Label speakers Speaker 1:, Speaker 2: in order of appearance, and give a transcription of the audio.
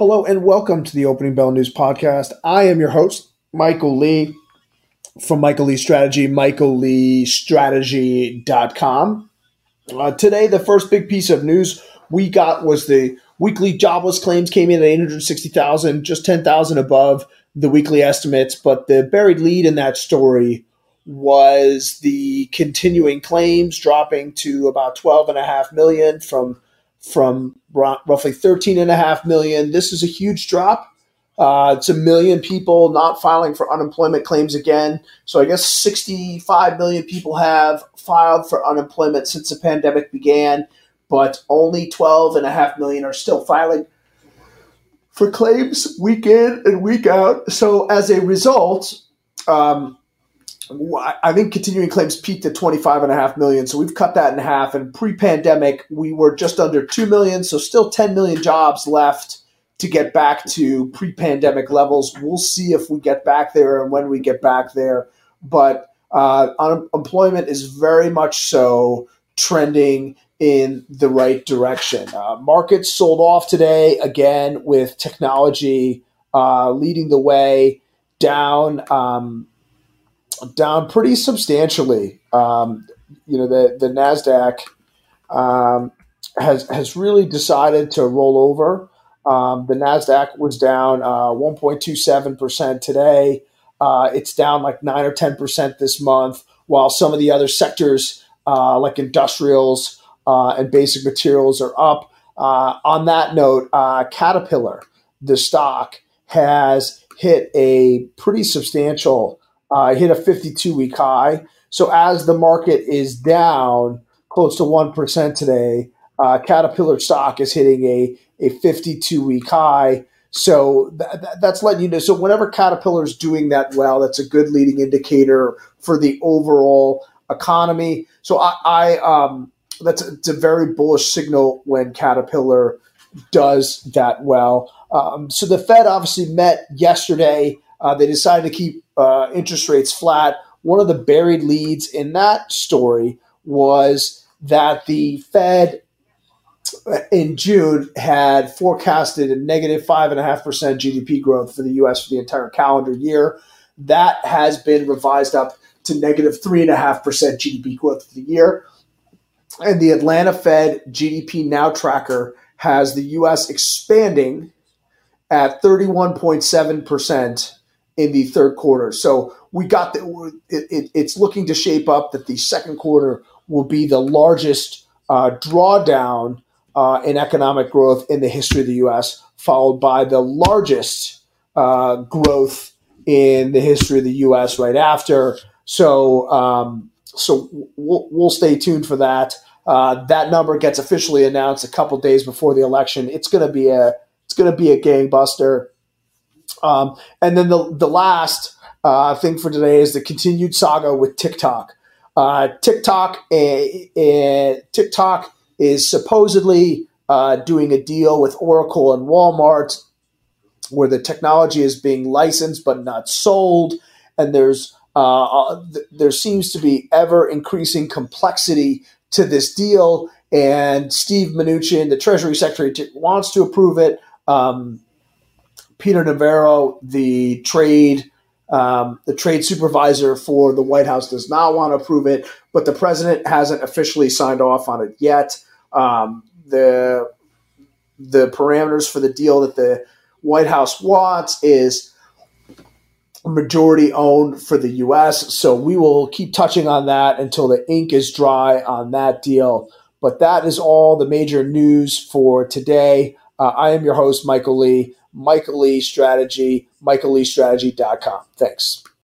Speaker 1: Hello and welcome to the Opening Bell News Podcast. I am your host, Michael Lee from Michael Lee Strategy, michaelleestrategy.com. Uh, today, the first big piece of news we got was the weekly jobless claims came in at 860,000, just 10,000 above the weekly estimates. But the buried lead in that story was the continuing claims dropping to about 12.5 million from from roughly 13 and a half million. This is a huge drop. Uh, it's a million people not filing for unemployment claims again. So I guess 65 million people have filed for unemployment since the pandemic began, but only 12 and a half million are still filing for claims week in and week out. So as a result, um, I think continuing claims peaked at 25 and a half million. So we've cut that in half. And pre pandemic, we were just under 2 million. So still 10 million jobs left to get back to pre pandemic levels. We'll see if we get back there and when we get back there. But uh, unemployment is very much so trending in the right direction. Uh, markets sold off today again with technology uh, leading the way down. Um, down pretty substantially. Um, you know, the the Nasdaq um, has has really decided to roll over. Um, the Nasdaq was down uh, 1.27 percent today. Uh, it's down like nine or ten percent this month, while some of the other sectors uh, like industrials uh, and basic materials are up. Uh, on that note, Caterpillar, the stock, has hit a pretty substantial uh, hit a 52 week high. So as the market is down close to 1% today, uh, Caterpillar stock is hitting a, a 52 week high. So th- th- that's letting you know. So whenever Caterpillar is doing that well, that's a good leading indicator for the overall economy. So I, I um, that's a, it's a very bullish signal when Caterpillar does that well. Um, so the Fed obviously met yesterday. Uh, they decided to keep uh, interest rates flat. One of the buried leads in that story was that the Fed in June had forecasted a negative 5.5% GDP growth for the US for the entire calendar year. That has been revised up to negative 3.5% GDP growth for the year. And the Atlanta Fed GDP Now tracker has the US expanding at 31.7% in the third quarter. So we got the, it, it, it's looking to shape up that the second quarter will be the largest uh, drawdown uh, in economic growth in the history of the U.S., followed by the largest uh, growth in the history of the U.S. right after. So, um, so we'll, we'll, stay tuned for that. Uh, that number gets officially announced a couple days before the election. It's going to be a it's going to be a gangbuster. Um, and then the the last uh, thing for today is the continued saga with TikTok. Uh, TikTok, uh, TikTok is supposedly uh, doing a deal with Oracle and Walmart, where the technology is being licensed but not sold, and there's uh, uh, th- there seems to be ever increasing complexity to this deal. And Steve Mnuchin, the Treasury Secretary, t- wants to approve it. Um, Peter Navarro, the trade um, the trade supervisor for the White House does not want to approve it, but the president hasn't officially signed off on it yet. Um, the the parameters for the deal that the White House wants is majority owned for the U.S. So we will keep touching on that until the ink is dry on that deal. But that is all the major news for today. Uh, I am your host, Michael Lee. Michael Lee Strategy, michaelleestrategy.com. Thanks.